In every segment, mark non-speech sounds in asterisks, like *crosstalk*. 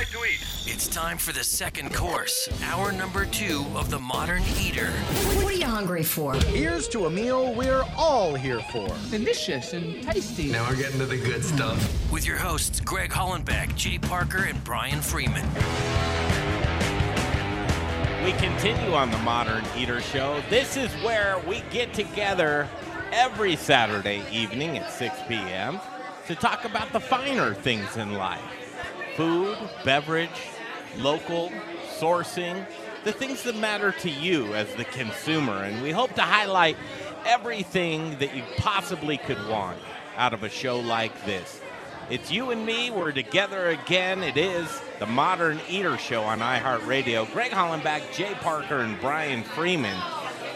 like to eat? It's time for the second course, hour number two of the Modern Eater. What are you hungry for? Here's to a meal we're all here for. delicious and tasty. Now we're getting to the good stuff. With your hosts, Greg Hollenbeck, Jay Parker, and Brian Freeman. We continue on the Modern Eater Show. This is where we get together every Saturday evening at 6 p.m. to talk about the finer things in life food, beverage, local, sourcing, the things that matter to you as the consumer. And we hope to highlight everything that you possibly could want out of a show like this. It's you and me. We're together again. It is the Modern Eater Show on iHeartRadio. Greg Hollenbach, Jay Parker, and Brian Freeman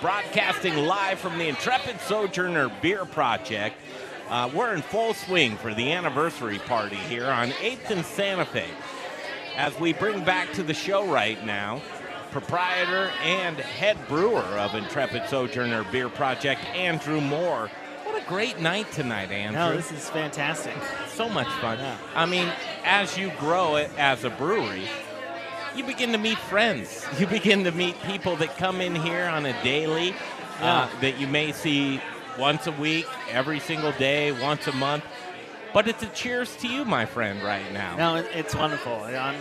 broadcasting live from the Intrepid Sojourner Beer Project. Uh, we're in full swing for the anniversary party here on 8th and Santa Fe. As we bring back to the show right now, proprietor and head brewer of Intrepid Sojourner Beer Project, Andrew Moore. What a great night tonight, Andrew. No, this is fantastic. so much fun. Yeah. I mean, as you grow it as a brewery, you begin to meet friends. You begin to meet people that come in here on a daily uh, that you may see once a week, every single day, once a month. But it's a cheers to you, my friend, right now. No, it's wonderful. I'm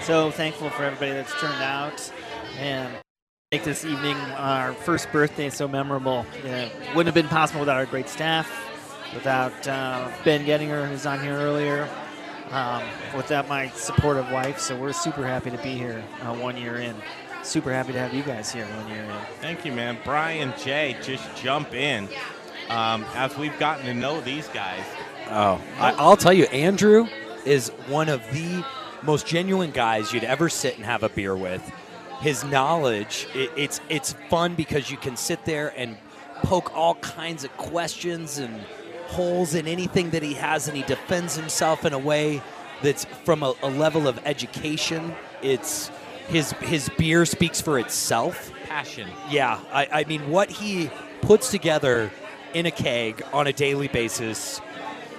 so thankful for everybody that's turned out and make this evening our first birthday so memorable. Yeah, wouldn't have been possible without our great staff, without uh, Ben Gettinger, who's on here earlier, um, without my supportive wife. So we're super happy to be here uh, one year in. Super happy to have you guys here one year in. Thank you, man. Brian, Jay, just jump in. Um, as we've gotten to know these guys, Oh, I, I'll tell you, Andrew is one of the most genuine guys you'd ever sit and have a beer with. His knowledge, it, it's it's fun because you can sit there and poke all kinds of questions and holes in anything that he has, and he defends himself in a way that's from a, a level of education. It's his his beer speaks for itself. passion. Yeah, I, I mean, what he puts together in a keg on a daily basis,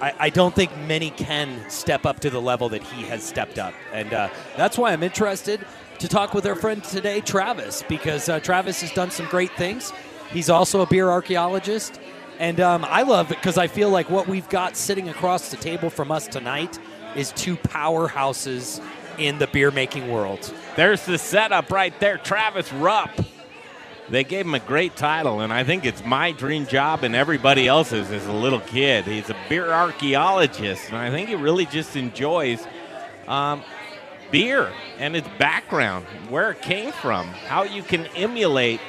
I, I don't think many can step up to the level that he has stepped up. And uh, that's why I'm interested to talk with our friend today, Travis, because uh, Travis has done some great things. He's also a beer archaeologist. And um, I love it because I feel like what we've got sitting across the table from us tonight is two powerhouses in the beer making world. There's the setup right there. Travis Rupp. They gave him a great title, and I think it's my dream job and everybody else's as a little kid. He's a beer archaeologist, and I think he really just enjoys um, beer and its background, where it came from, how you can emulate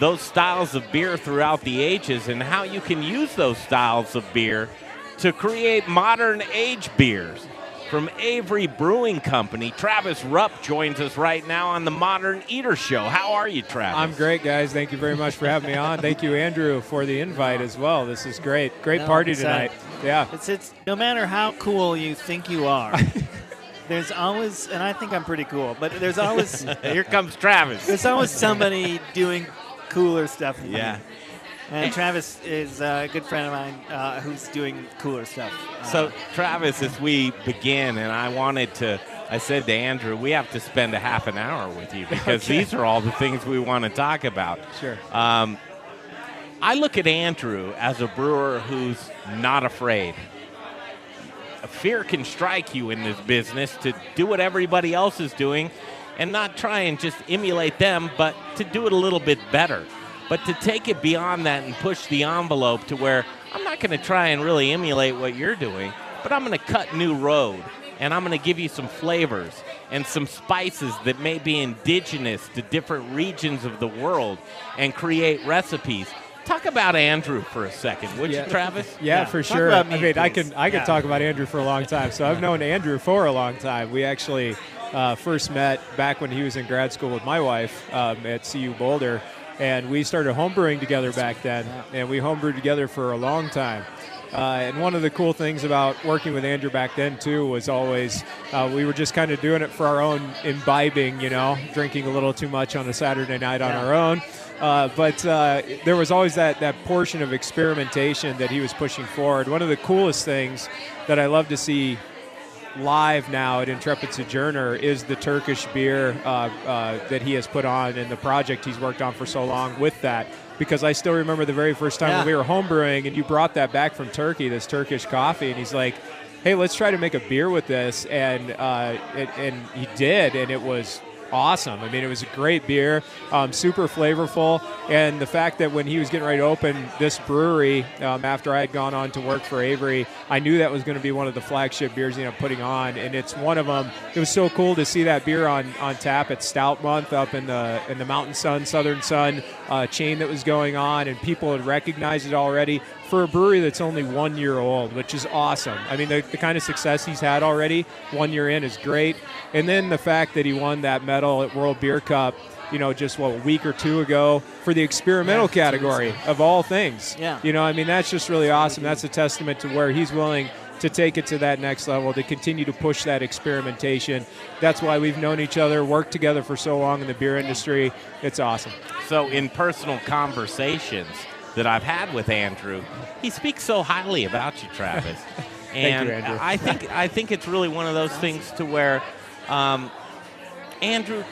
those styles of beer throughout the ages, and how you can use those styles of beer to create modern age beers. From Avery Brewing Company, Travis Rupp joins us right now on the Modern Eater Show. How are you, Travis? I'm great, guys. Thank you very much for having me on. Thank you, Andrew, for the invite as well. This is great. Great No, party it's, uh, tonight. Yeah. It's it's no matter how cool you think you are. *laughs* there's always, and I think I'm pretty cool, but there's always *laughs* Here comes Travis. there's always somebody doing cooler stuff. than me. Yeah. And Travis is a good friend of mine uh, who's doing cooler stuff. Uh, So, Travis, as we begin, and I wanted to, I said to Andrew, we have to spend a half an hour with you because Okay. these are all the things we want to talk about. Sure. Um, I look at Andrew as a brewer who's not afraid. Fear can strike you in this business to do what everybody else is doing and not try and just emulate them, but to do it a little bit better. But to take it beyond that and push the envelope to where I'm not going to try and really emulate what you're doing, but I'm going to cut new road and I'm going to give you some flavors and some spices that may be indigenous to different regions of the world and create recipes. Talk about Andrew for a second, would Yeah. you, Travis? *laughs* Yeah, Yeah. for Talk sure. about I me, mean, I can I can Yeah. talk about Andrew for a long time. So I've known Andrew for a long time. We actually uh, first met back when he was in grad school with my wife um, at CU Boulder, and we started homebrewing together back then, and we homebrewed together for a long time. Uh, and one of the cool things about working with Andrew back then too was always uh, we were just kind of doing it for our own imbibing, you know, drinking a little too much on a Saturday night on Yeah. our own. Uh, but uh, there was always that, that portion of experimentation that he was pushing forward. One of the coolest things that I love to see live now at Intrepid Sojourner is the Turkish beer uh, uh, that he has put on and the project he's worked on for so long with that. Because I still remember the very first time Yeah. when we were homebrewing and you brought that back from Turkey, this Turkish coffee, and he's like, "Hey, let's try to make a beer with this," and uh, it, and he did, and it was awesome. I mean, it was a great beer, um, super flavorful, and the fact that when he was getting ready to open this brewery um, after I had gone on to work for Avery, I knew that was going to be one of the flagship beers you know putting on, and it's one of them. It was so cool to see that beer on, on tap at Stout Month up in the in the Mountain Sun, Southern Sun uh, chain that was going on, and people had recognized it already for a brewery that's only one year old, which is awesome. I mean, the, the kind of success he's had already, one year in, is great. And then the fact that he won that medal at World Beer Cup, you know, just what, a week or two ago for the experimental Yeah, category ago. of all things. Yeah. You know, I mean, that's just really awesome. That's a testament to where he's willing to take it to that next level, to continue to push that experimentation. That's why we've known each other, worked together for so long in the beer industry. It's awesome. So, in personal conversations that I've had with Andrew, he speaks so highly about you, Travis. *laughs* and you, Andrew. I think I think it's really one of those things to where, um, Andrew,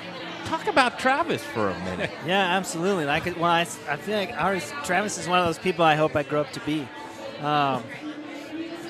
talk about Travis for a minute. *laughs* Yeah, absolutely. Like, well, I, s- I feel like ours, Travis is one of those people I hope I grow up to be. Um,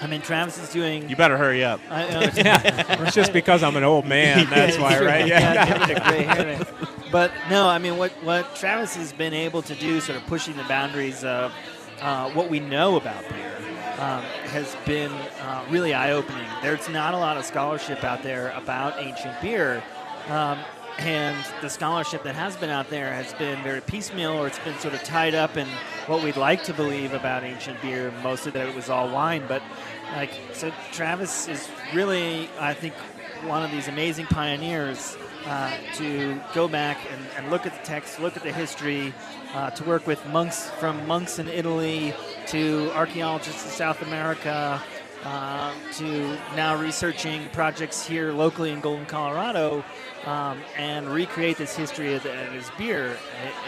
I mean, Travis is doing. You better hurry up. I, uh, *laughs* It's just because I'm an old man. That's why, right? Yeah, give But no, I mean, what, what Travis has been able to do, sort of pushing the boundaries of uh, what we know about beer, um, has been uh, really eye opening. There's not a lot of scholarship out there about ancient beer. Um, and the scholarship that has been out there has been very piecemeal, or it's been sort of tied up in what we'd like to believe about ancient beer, mostly that it was all wine. But like, so Travis is really, I think, one of these amazing pioneers uh, to go back and, and look at the text, look at the history, uh, to work with monks from monks in Italy to archaeologists in South America. Uh, to now researching projects here locally in Golden, Colorado, um, and recreate this history of, the, of his beer.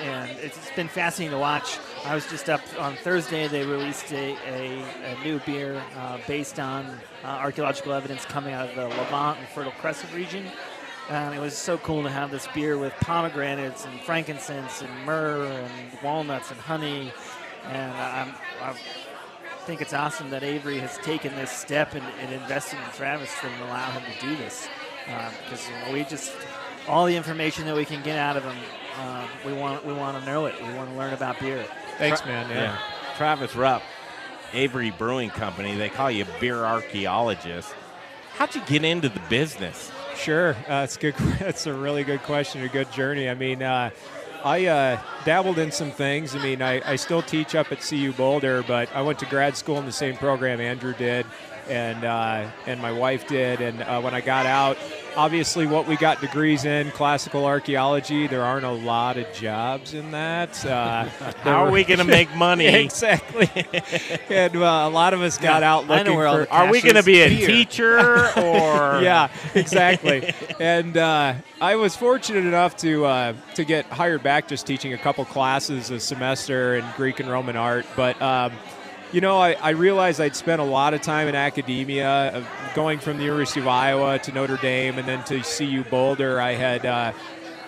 And it's it's been fascinating to watch. I was just up on Thursday. They released a, a, a new beer uh, based on uh, archaeological evidence coming out of the Levant and Fertile Crescent region. And it was so cool to have this beer with pomegranates and frankincense and myrrh and walnuts and honey. And I'm, I'm I think it's awesome that Avery has taken this step and, and invested in Travis to allow him to do this. Because you know, we just all the information that we can get out of him, uh, we want we want to know it. We want to learn about beer. Thanks, man. Yeah. Travis Rupp, Avery Brewing Company. They call you beer archaeologist. How'd you get into the business? Sure, uh, it's good. *laughs* It's a really good question. A good journey. I mean, uh, I uh, dabbled in some things. I mean, I, I still teach up at CU Boulder, but I went to grad school in the same program Andrew did, and uh, and my wife did. And uh, when I got out, obviously, what we got degrees in, classical archaeology. There aren't a lot of jobs in that. Uh, *laughs* How are we going *laughs* to make money? exactly? *laughs* and uh, a lot of us got out looking for. Are we going to be a Beer. teacher or? yeah, exactly. and uh, I was fortunate enough to uh, to get hired back just teaching a couple classes a semester in Greek and Roman art. But um, you know, I, I realized I'd spent a lot of time in academia, uh, going from the University of Iowa to Notre Dame and then to CU Boulder. I had uh,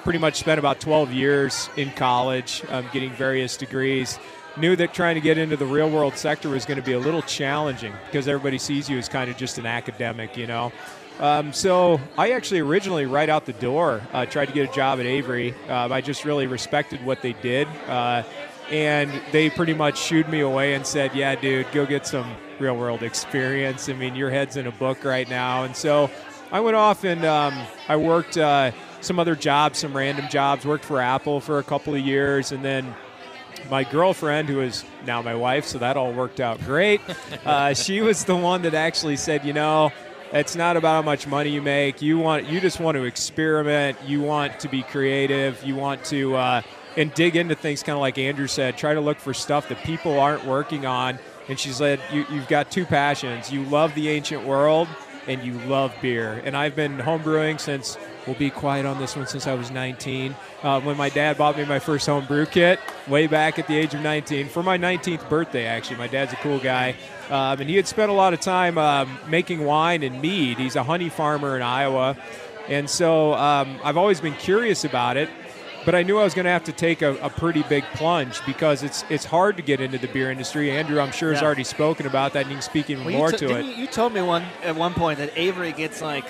pretty much spent about 12 years in college um, getting various degrees. Knew that trying to get into the real world sector was going to be a little challenging because everybody sees you as kind of just an academic, you know. Um, so I actually originally, right out the door, uh, tried to get a job at Avery. Um, I just really respected what they did. Uh, and they pretty much shooed me away and said, "Yeah, dude, go get some real world experience. I mean, your head's in a book right now." And so I went off and um, I worked uh, some other jobs, some random jobs. Worked for Apple for a couple of years, and then my girlfriend, who is now my wife, so that all worked out great. Uh, *laughs* she was the one that actually said, "You know." It's not about how much money you make. You want you just want to experiment. You want to be creative. You want to uh, and dig into things, kind of like Andrew said. Try to look for stuff that people aren't working on. And she said, you, "You've got two passions. You love the ancient world, and you love beer. And I've been homebrewing since, we'll be quiet on this one, since I was 19. Uh, when my dad bought me my first home brew kit, way back at the age of 19, for my 19th birthday, actually. My dad's a cool guy. Um, and he had spent a lot of time um, making wine and mead. He's a honey farmer in Iowa. And so um, I've always been curious about it but I knew I was going to have to take a, a, pretty big plunge because it's it's hard to get into the beer industry. Andrew, I'm sure, has already spoken about that, and you can speak even well, more t- to it. You, you told me one at one point that Avery gets like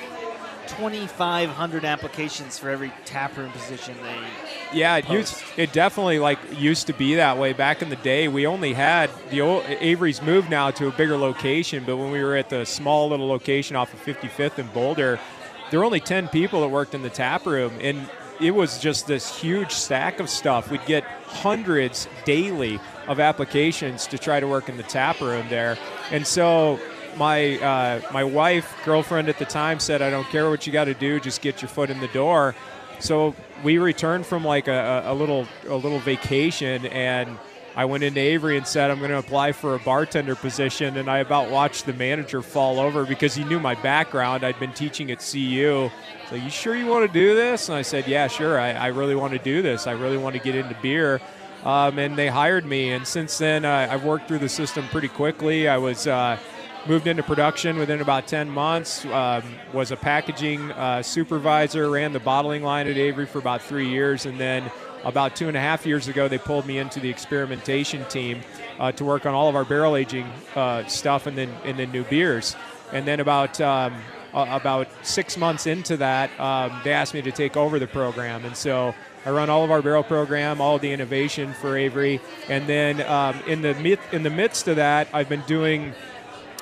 2,500 applications for every taproom position they. Yeah, it, used, it definitely like used to be that way back in the day. We only had the old Avery's moved now to a bigger location, but when we were at the small little location off of 55th and Boulder, there were only 10 people that worked in the tap room, and it was just this huge stack of stuff. We'd get hundreds daily of applications to try to work in the tap room there, and so my uh, my wife, girlfriend at the time, said, "I don't care what you got to do, just get your foot in the door." So we returned from like a, a little a little vacation and I went into Avery and said, I'm going to apply for a bartender position. And I about watched the manager fall over because he knew my background. I'd been teaching at CU. So, you sure you want to do this? And I said, Yeah, sure. I, I really want to do this. I really want to get into beer. Um, and they hired me. And since then, uh, I've worked through the system pretty quickly. I was. Uh, moved into production within about 10 months um, was a packaging uh, supervisor ran the bottling line at avery for about three years and then about two and a half years ago, they pulled me into the experimentation team uh, to work on all of our barrel aging uh, stuff and then and then new beers. And then about um, about six months into that, um, they asked me to take over the program, and so I run all of our barrel program, all the innovation for Avery, and then um, in the in the midst of that, I've been doing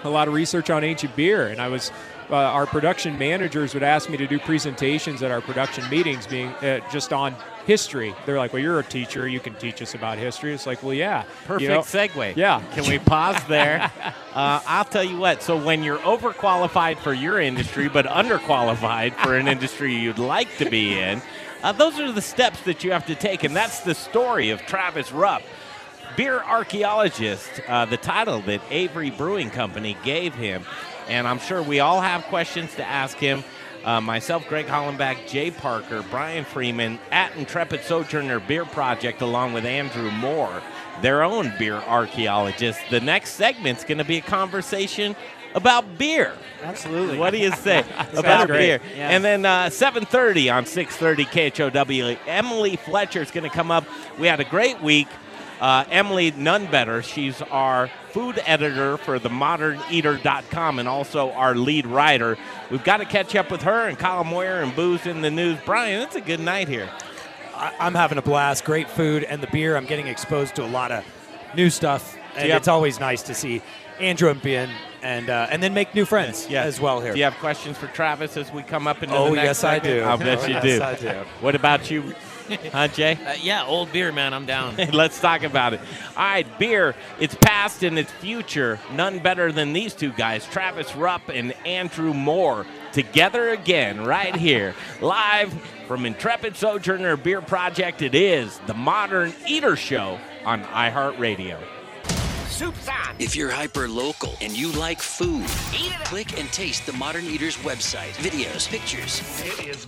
a lot of research on ancient beer, and I was uh, our production managers would ask me to do presentations at our production meetings, being uh, just on history. They're like, "Well, you're a teacher; you can teach us about history." It's like, "Well, yeah." Perfect you know? segue. Yeah. Can we pause there? *laughs* uh, I'll tell you what. So when you're overqualified for your industry, but underqualified for an industry you'd like to be in, uh, those are the steps that you have to take, and that's the story of Travis Rupp. Beer archaeologist, uh, the title that Avery Brewing Company gave him. And I'm sure we all have questions to ask him. Uh, myself, Greg Hollenbach, Jay Parker, Brian Freeman at Intrepid Sojourner Beer Project, along with Andrew Moore, their own beer archaeologist. The next segment's going to be a conversation about beer. Absolutely. What do you say *laughs* about beer? Yeah. And then uh, 7:30 on 6:30 KHOW, Emily Fletcher is going to come up. We had a great week. Uh, Emily Nunbetter, She's our food editor for themoderneater.com and also our lead writer. We've got to catch up with her and Kyle Moyer and Booze in the News. Brian, it's a good night here. I'm having a blast. Great food and the beer. I'm getting exposed to a lot of new stuff, and Yep. it's always nice to see Andrew and Ben, and uh, and then make new friends Yes. as well here. Do you have questions for Travis as we come up into Oh, the next Oh yes, I do. I'll bet you *laughs* yes, do. I do. What about you, huh, Jay? Uh, yeah, old beer, man. I'm down. *laughs* Let's talk about it. All right, beer, its past and its future. None better than these two guys, Travis Rupp and Andrew Moore, together again right here, live from Intrepid Sojourner Beer Project. It is the Modern Eater Show on iHeartRadio. Soup's on. If you're hyper local and you like food, click and taste the Modern Eaters website. Videos, pictures, It is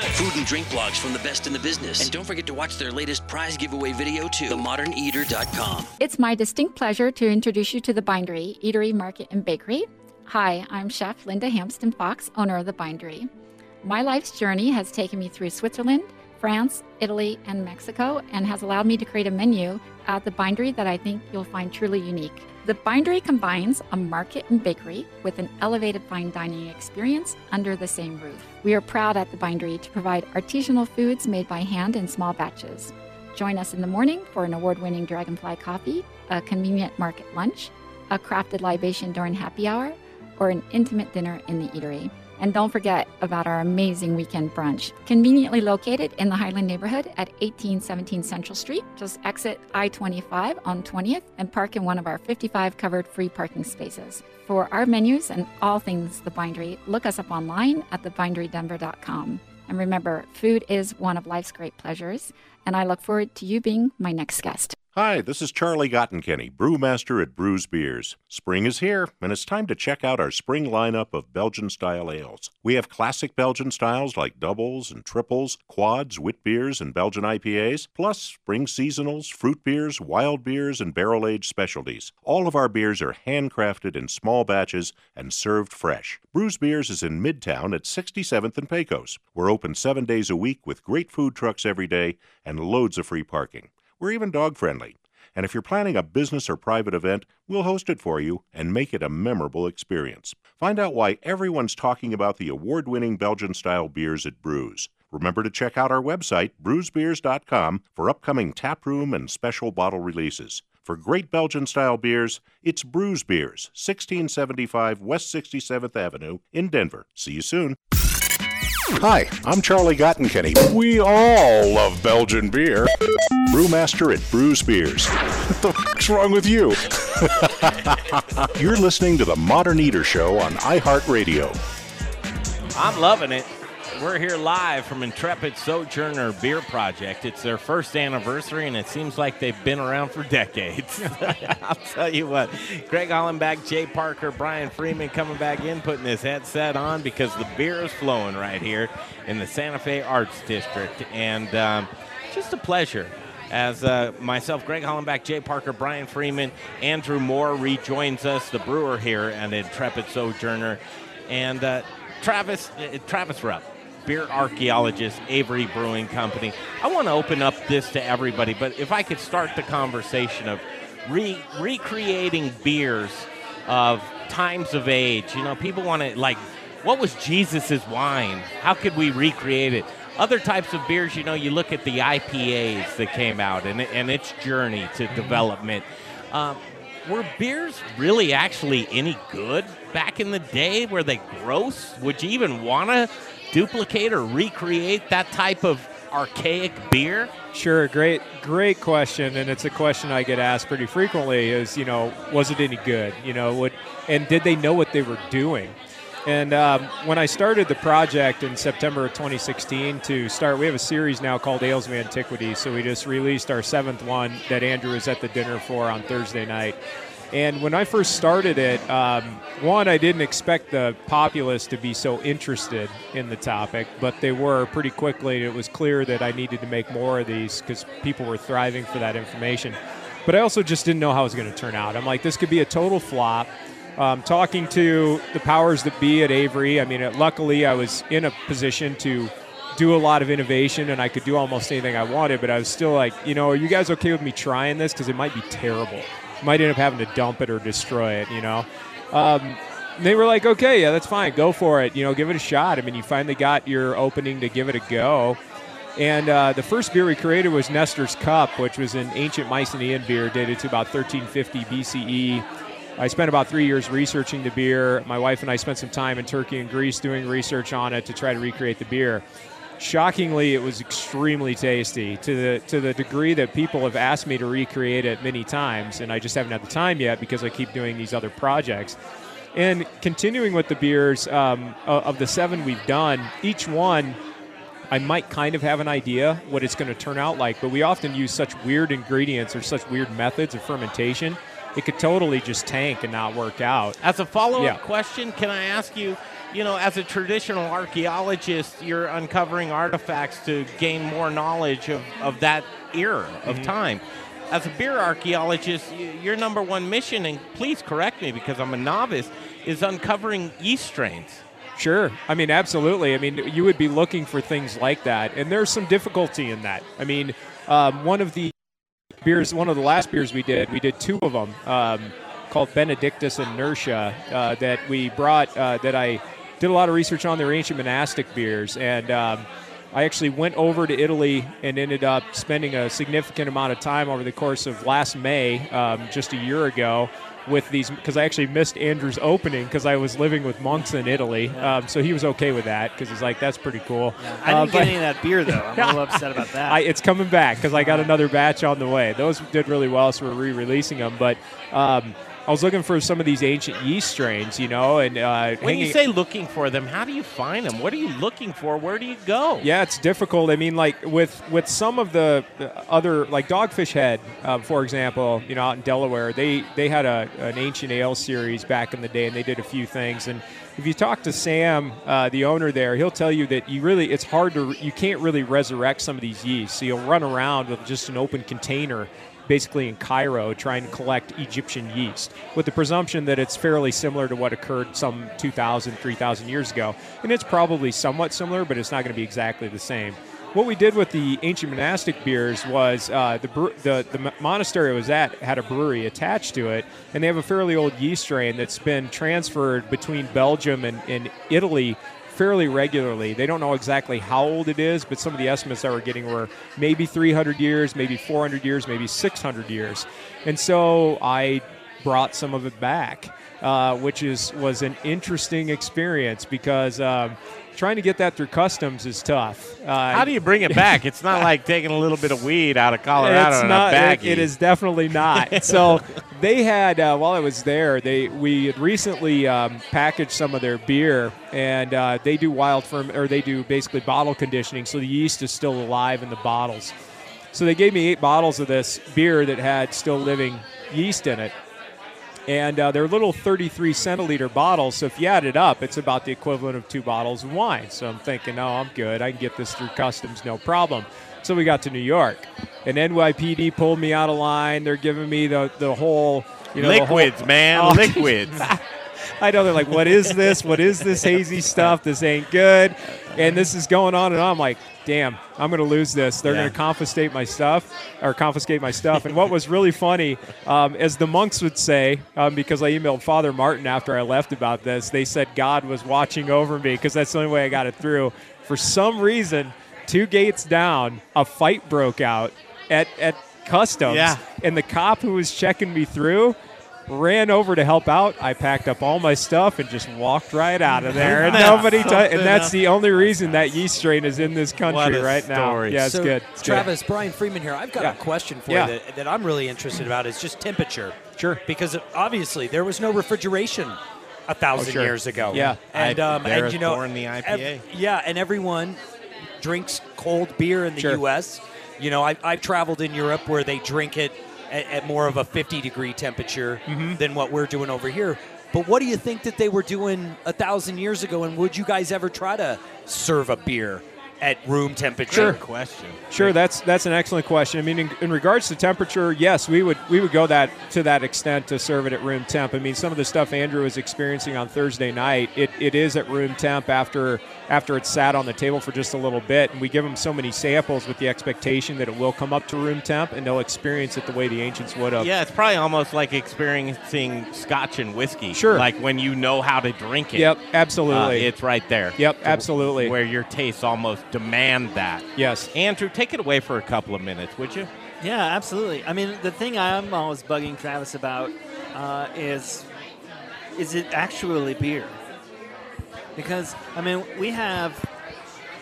good. food and drink blogs from the best in the business. And don't forget to watch their latest prize giveaway video too. TheModernEater.com. It's my distinct pleasure to introduce you to the Bindery Eatery, Market, and Bakery. Hi, I'm Chef Linda Hampsten Fox, owner of the Bindery. My life's journey has taken me through Switzerland, France, Italy, and Mexico, and has allowed me to create a menu at the Bindery that I think you'll find truly unique. The Bindery combines a market and bakery with an elevated fine dining experience under the same roof. We are proud at the Bindery to provide artisanal foods made by hand in small batches. Join us in the morning for an award winning Dragonfly coffee, a convenient market lunch, a crafted libation during happy hour, or an intimate dinner in the eatery. And don't forget about our amazing weekend brunch, conveniently located in the Highland neighborhood at 1817 Central Street. Just exit I 25 on 20th and park in one of our 55 covered free parking spaces. For our menus and all things The Bindery, look us up online at thebinderydenver.com. And remember, food is one of life's great pleasures, and I look forward to you being my next guest. Hi, this is Charlie Gottenkieny, brewmaster at Bruz Beers. Spring is here, and it's time to check out our spring lineup of Belgian style ales. We have classic Belgian styles like doubles and triples, quads, wit beers, and Belgian IPAs, plus spring seasonals, fruit beers, wild beers, and barrel aged specialties. All of our beers are handcrafted in small batches and served fresh. Bruz Beers is in Midtown at 67th and Pecos. We're open seven days a week with great food trucks every day and loads of free parking. We're even dog friendly. And if you're planning a business or private event, we'll host it for you and make it a memorable experience. Find out why everyone's talking about the award winning Belgian style beers at Bruz. Remember to check out our website, bruzbeers.com, for upcoming taproom and special bottle releases. For great Belgian style beers, it's Bruz Beers, 1675 West 67th Avenue in Denver. See you soon. Hi, I'm Charlie Gottenkieny. We all love Belgian beer. Brewmaster at Bruz Beers. What the fuck's wrong with you? *laughs* You're listening to the Modern Eater Show on iHeartRadio. I'm loving it. We're here live from Intrepid Sojourner Beer Project. It's their first anniversary, and it seems like they've been around for *laughs* decades. *laughs* I'll tell you what, Greg Hollenbach, Jay Parker, Brian Freeman coming back in, putting his headset on because the beer is flowing right here in the Santa Fe Arts District. And um, just a pleasure as uh, myself, Greg Hollenbach, Jay Parker, Brian Freeman, Andrew Moore rejoins us, the brewer here at Intrepid Sojourner. And uh, Travis, uh, Travis Rupp, beer archaeologist, Avery Brewing Company. I want to open up this to everybody, but if I could start the conversation of re- recreating beers of times of age. You know, people want to, like, what was Jesus's wine? How could we recreate it? Other types of beers, you know, you look at the IPAs that came out and, and its journey to development. Um, were beers really actually any good back in the day? Were they gross? Would you even want to duplicate or recreate that type of archaic beer? Sure, great, great question, and it's a question I get asked pretty frequently. Is you know, was it any good? You know, would and did they know what they were doing? And um, when I started the project in September of 2016 to start, we have a series now called Ales of Antiquity. So we just released our seventh one that Andrew was at the dinner for on Thursday night. And when I first started it, um, one, I didn't expect the populace to be so interested in the topic, but they were pretty quickly. It was clear that I needed to make more of these because people were thriving for that information. But I also just didn't know how it was going to turn out. I'm like, this could be a total flop. Um, talking to the powers that be at Avery, I mean, uh, luckily I was in a position to do a lot of innovation and I could do almost anything I wanted, but I was still like, you know, are you guys okay with me trying this? Because it might be terrible. Might end up having to dump it or destroy it, you know? Um, they were like, okay, yeah, that's fine. Go for it. You know, give it a shot. I mean, you finally got your opening to give it a go. And uh, the first beer we created was Nestor's Cup, which was an ancient Mycenaean beer dated to about 1350 BCE. I spent about three years researching the beer. My wife and I spent some time in Turkey and Greece doing research on it to try to recreate the beer. Shockingly, it was extremely tasty to the to the degree that people have asked me to recreate it many times, and I just haven't had the time yet because I keep doing these other projects. And continuing with the beers um, of the seven we've done, each one I might kind of have an idea what it's going to turn out like, but we often use such weird ingredients or such weird methods of fermentation it could totally just tank and not work out. As a follow up Yeah. question, can I ask you? You know, as a traditional archaeologist, you're uncovering artifacts to gain more knowledge of, of that era of Mhm. time. As a beer archaeologist, your number one mission, and please correct me because I'm a novice, is uncovering yeast strains. Sure. I mean, absolutely. I mean, you would be looking for things like that, and there's some difficulty in that. I mean, um, one of the beers, one of the last beers we did, we did two of them um, called Benedictus Inertia uh, that we brought. Uh, that I did a lot of research on. They're ancient monastic beers, and um, I actually went over to Italy and ended up spending a significant amount of time over the course of last May, um, just a year ago, with these because I actually missed Andrew's opening because I was living with monks in Italy. Um, so he was okay with that because he's like, "That's pretty cool." I Uh, didn't get but- any of that beer though. I'm a little *laughs* upset about that. I, it's coming back because I got another batch on the way. Those did really well, so we're re-releasing them. But um, I was looking for some of these ancient yeast strains, you know, and uh, When hanging- you say looking for them, how do you find them? What are you looking for? Where do you go? Yeah, it's difficult. I mean, like with with some of the, the other, like Dogfish Head, uh, for example, you know, out in Delaware, they they had a an ancient ale series back in the day, and they did a few things. And if you talk to Sam, uh, the owner there, he'll tell you that you really it's hard to you can't really resurrect some of these yeasts. So you'll run around with just an open container. Basically, in Cairo, trying to collect Egyptian yeast with the presumption that it's fairly similar to what occurred some 2,000, 3,000 years ago. And it's probably somewhat similar, but it's not going to be exactly the same. What we did with the ancient monastic beers was uh, the, the the monastery I was at had a brewery attached to it, and they have a fairly old yeast strain that's been transferred between Belgium and, and Italy fairly regularly. They don't know exactly how old it is, but some of the estimates that we're getting were maybe 300 years, maybe 400 years, maybe 600 years. And so I brought some of it back, uh, which is was an interesting experience because um, trying to get that through customs is tough. Uh, How do you bring it back? It's not *laughs* like taking a little bit of weed out of Colorado it's in not. a it- it is definitely not. *laughs* so they had uh, while I was there, they we had recently um, packaged some of their beer, and uh, they do wild firm or they do basically bottle conditioning, so the yeast is still alive in the bottles. So they gave me eight bottles of this beer that had still living yeast in it. And uh, they're little 33 centiliter bottles. So if you add it up, it's about the equivalent of two bottles of wine. So I'm thinking, oh, I'm good. I can get this through customs, no problem. So we got to New York, and NYPD pulled me out of line. They're giving me the the whole, you know, the whole- Liquids, man, Oh, *laughs* liquids. I know they're like, what is this? What is this hazy stuff? This ain't good. And this is going on and on. I'm like, damn, I'm going to lose this. They're Yeah. going to confiscate my stuff or confiscate my stuff. And what was really funny, um, as the monks would say, um, because I emailed Father Martin after I left about this, they said God was watching over me because that's the only way I got it through. For some reason, two gates down, a fight broke out at, at customs. Yeah. And the cop who was checking me through ran over to help out. I packed up all my stuff and just walked right out of there. And That's nobody, t- and that's the only reason that yeast strain is in this country What a right now. Yeah, it's so, good. It's good. Travis, Brian Freeman here. I've got Yeah. a question for Yeah. you that, that I'm really interested about. Is just temperature. Sure. Because obviously there was no refrigeration a thousand Oh, sure. years ago. Yeah. And I- um, and you know, born the ev- IPA. yeah, and everyone drinks cold beer in the Sure. U.S. You know, I, I've traveled in Europe where they drink it at, at more of a 50 degree temperature Mm-hmm. than what we're doing over here. But what do you think that they were doing a thousand years ago? And would you guys ever try to serve a beer at room temperature? Good question. Sure, that's that's an excellent question. I mean, in, in regards to temperature, yes, we would we would go that to that extent to serve it at room temp. I mean, some of the stuff Andrew was experiencing on Thursday night, it, it is at room temp after after it's sat on the table for just a little bit, and we give them so many samples with the expectation that it will come up to room temp, and they'll experience it the way the ancients would have. Yeah, it's probably almost like experiencing scotch and whiskey. Sure. Like when you know how to drink it. Yep, uh, absolutely. it's right there. Yep, absolutely. Where your tastes almost demand that. yes. Andrew, take it away for a couple of minutes, would you? Yeah, absolutely. I mean, the thing I'm always bugging Travis about uh, is is it actually beer? Because I mean, we have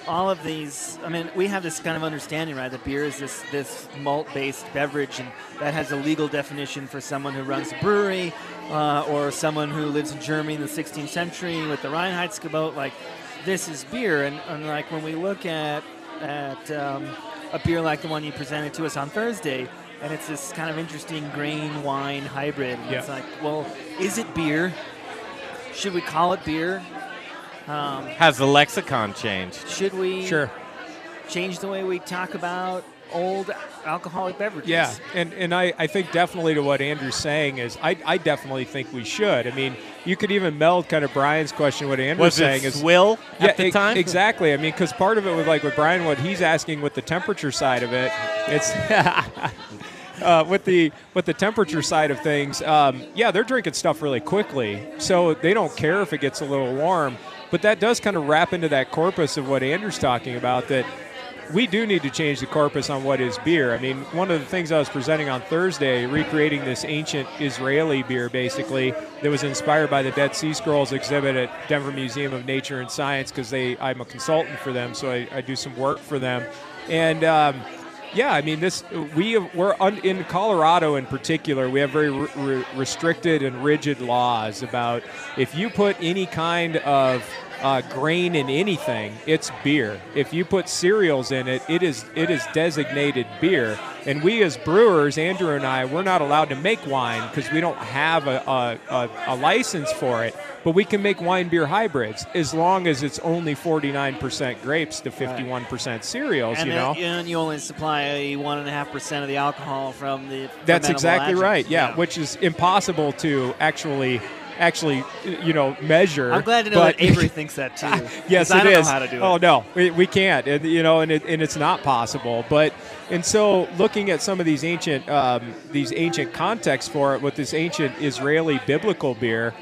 all of these. I mean, we have this kind of understanding, right? That beer is this this malt-based beverage, and that has a legal definition for someone who runs a brewery uh, or someone who lives in Germany in the 16th century with the Reinheitsgebot. Like, this is beer, and, and like when we look at at um, a beer like the one you presented to us on Thursday, and it's this kind of interesting grain wine hybrid. and It's like, well, is it beer? Should we call it beer? Um, Has the lexicon changed? should we Sure. change the way we talk about old alcoholic beverages? Yeah, and, and I, I think definitely to what Andrew's saying is I, I definitely think we should. I mean, you could even meld kind of Brian's question. What Andrew's Was saying it is swill yeah, at the e- time? exactly. I mean, because part of it was like with Brian, what he's asking with the temperature side of it, it's *laughs* uh, with the with the temperature side of things. Um, yeah, they're drinking stuff really quickly, so they don't care if it gets a little warm. But that does kind of wrap into that corpus of what Andrew's talking about. That we do need to change the corpus on what is beer. I mean, one of the things I was presenting on Thursday, recreating this ancient Israeli beer, basically, that was inspired by the Dead Sea Scrolls exhibit at Denver Museum of Nature and Science, because I'm a consultant for them, so I, I do some work for them. And um, yeah, I mean, this we have, we're un, in Colorado in particular. We have very re- re- restricted and rigid laws about if you put any kind of uh, grain in anything, it's beer. If you put cereals in it, it is it is designated beer. And we as brewers, Andrew and I, we're not allowed to make wine because we don't have a, a, a, a license for it. But we can make wine beer hybrids as long as it's only 49% grapes to 51% cereals. And you know. and you only supply one and a half percent of the alcohol from the. That's exactly adjuncts. right. Yeah, which is impossible to actually actually you know measure. I'm glad to know that Avery thinks that too. *laughs* yes, I don't know how to do it. Oh no, we, we can't. And, you know, and it, and it's not possible. But and so looking at some of these ancient um, these ancient contexts for it with this ancient Israeli biblical beer.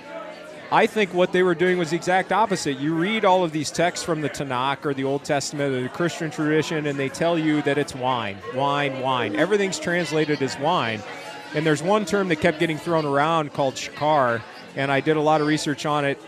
I think what they were doing was the exact opposite. You read all of these texts from the Tanakh or the Old Testament or the Christian tradition, and they tell you that it's wine, wine, wine. Everything's translated as wine. And there's one term that kept getting thrown around called shakar, and I did a lot of research on it,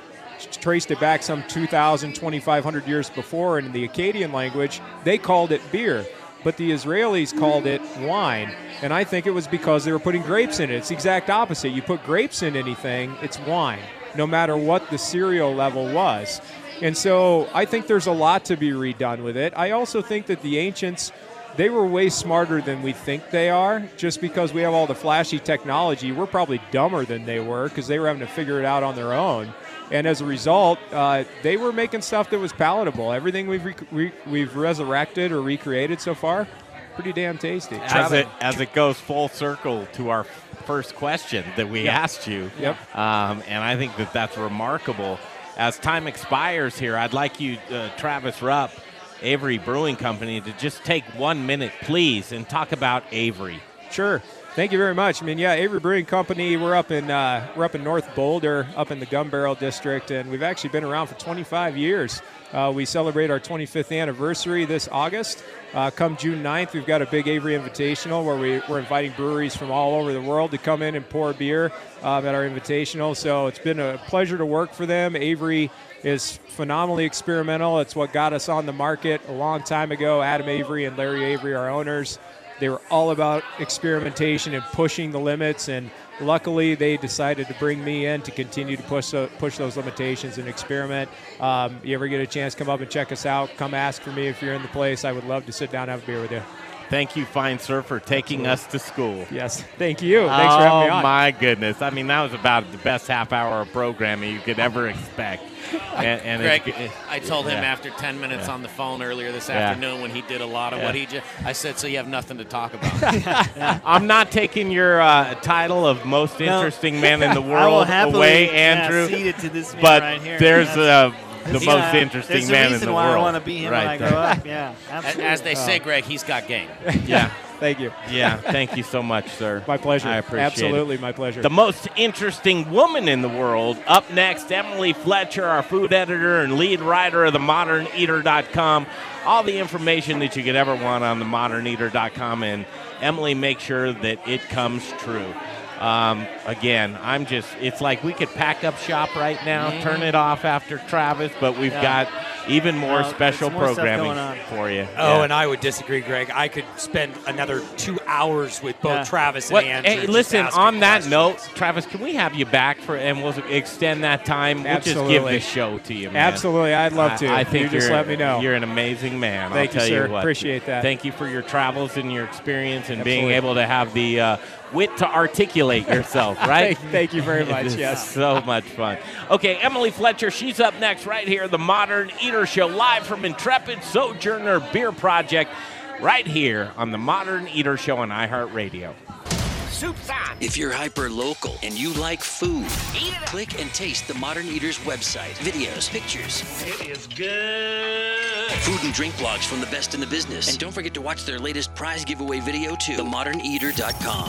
traced it back some 2,000, 2,500 years before, and in the Akkadian language, they called it beer. But the Israelis called it wine. And I think it was because they were putting grapes in it. It's the exact opposite. You put grapes in anything, it's wine, no matter what the cereal level was. And so I think there's a lot to be redone with it. I also think that the ancients, they were way smarter than we think they are. Just because we have all the flashy technology, we're probably dumber than they were because they were having to figure it out on their own. And as a result, uh, they were making stuff that was palatable. Everything we've re- re- we've resurrected or recreated so far, pretty damn tasty. As it as it goes full circle to our first question that we Yep. asked you. Yep. Um, and I think that that's remarkable. As time expires here, I'd like you, uh, Travis Rupp, Avery Brewing Company, to just take one minute, please, and talk about Avery. Sure. Thank you very much. I mean, yeah, Avery Brewing Company. We're up in uh, we're up in North Boulder, up in the Gunbarrel District, and we've actually been around for 25 years. Uh, we celebrate our 25th anniversary this August. Uh, come June 9th, we've got a big Avery Invitational where we, we're inviting breweries from all over the world to come in and pour beer um, at our Invitational. So it's been a pleasure to work for them. Avery is phenomenally experimental. It's what got us on the market a long time ago. Adam Avery and Larry Avery, our owners, they were all about experimentation and pushing the limits. And luckily, they decided to bring me in to continue to push tho- push those limitations and experiment. Um, you ever get a chance, come up and check us out. Come ask for me if you're in the place. I would love to sit down and have a beer with you. Thank you, fine sir, for taking us to school. Yes, thank you. Thanks for having me Oh my goodness! I mean, that was about the best half hour of programming you could ever expect. *laughs* And, and Greg, it's- I told him yeah. after 10 minutes Yeah. on the phone earlier this Yeah. afternoon when he did a lot of Yeah. what he just. I said, so you have nothing to talk about. *laughs* I'm not taking your uh, title of most No. interesting man in the *laughs* world happily, away, Andrew. cede it to this man but right here. there's That's- uh, the He's, most interesting there's a in reason the why world. I want to be him right when I grow up. Yeah, absolutely. As they say. Greg, he's got game. *laughs* Yeah. Thank you. Yeah, thank you so much, sir. My pleasure. I appreciate Absolutely, it. my pleasure. The most interesting woman in the world. Up next, Emily Fletcher, our food editor and lead writer of the moderneater.com. All the information that you could ever want on the moderneater.com. And Emily makes sure that it comes true. Um, again, I'm just, it's like we could pack up shop right now, turn it off after Travis, but we've Yeah. got even more No, special there's more programming going on. for you. Oh, Yeah. and I would disagree, Greg. I could spend another two hours with both Yeah. Travis and What- Andrew. Hey, listen, on that questions. note, Travis, can we have you back for and we'll extend that time? We'll just give Absolutely. this show to you, man. Absolutely, I'd love I- to. I, think You just let me know. You're an amazing man. Thank I'll you, tell sir. you what. Appreciate that. Thank you for your travels and your experience and being able to have the uh, wit to articulate yourself, *laughs* right? Thank- thank you very much, *laughs* yes. so much fun. Okay, Emily Fletcher, she's up next right here, the Modern Eater Show, live from Intrepid Sojourner Beer Project, right here on the Modern Eater Show on iHeartRadio. Soup's on. If you're hyper local and you like food, click and taste the Modern Eaters website. Videos, pictures. It is good. Food and drink blogs from the best in the business. And don't forget to watch their latest prize giveaway video too. TheModernEater.com.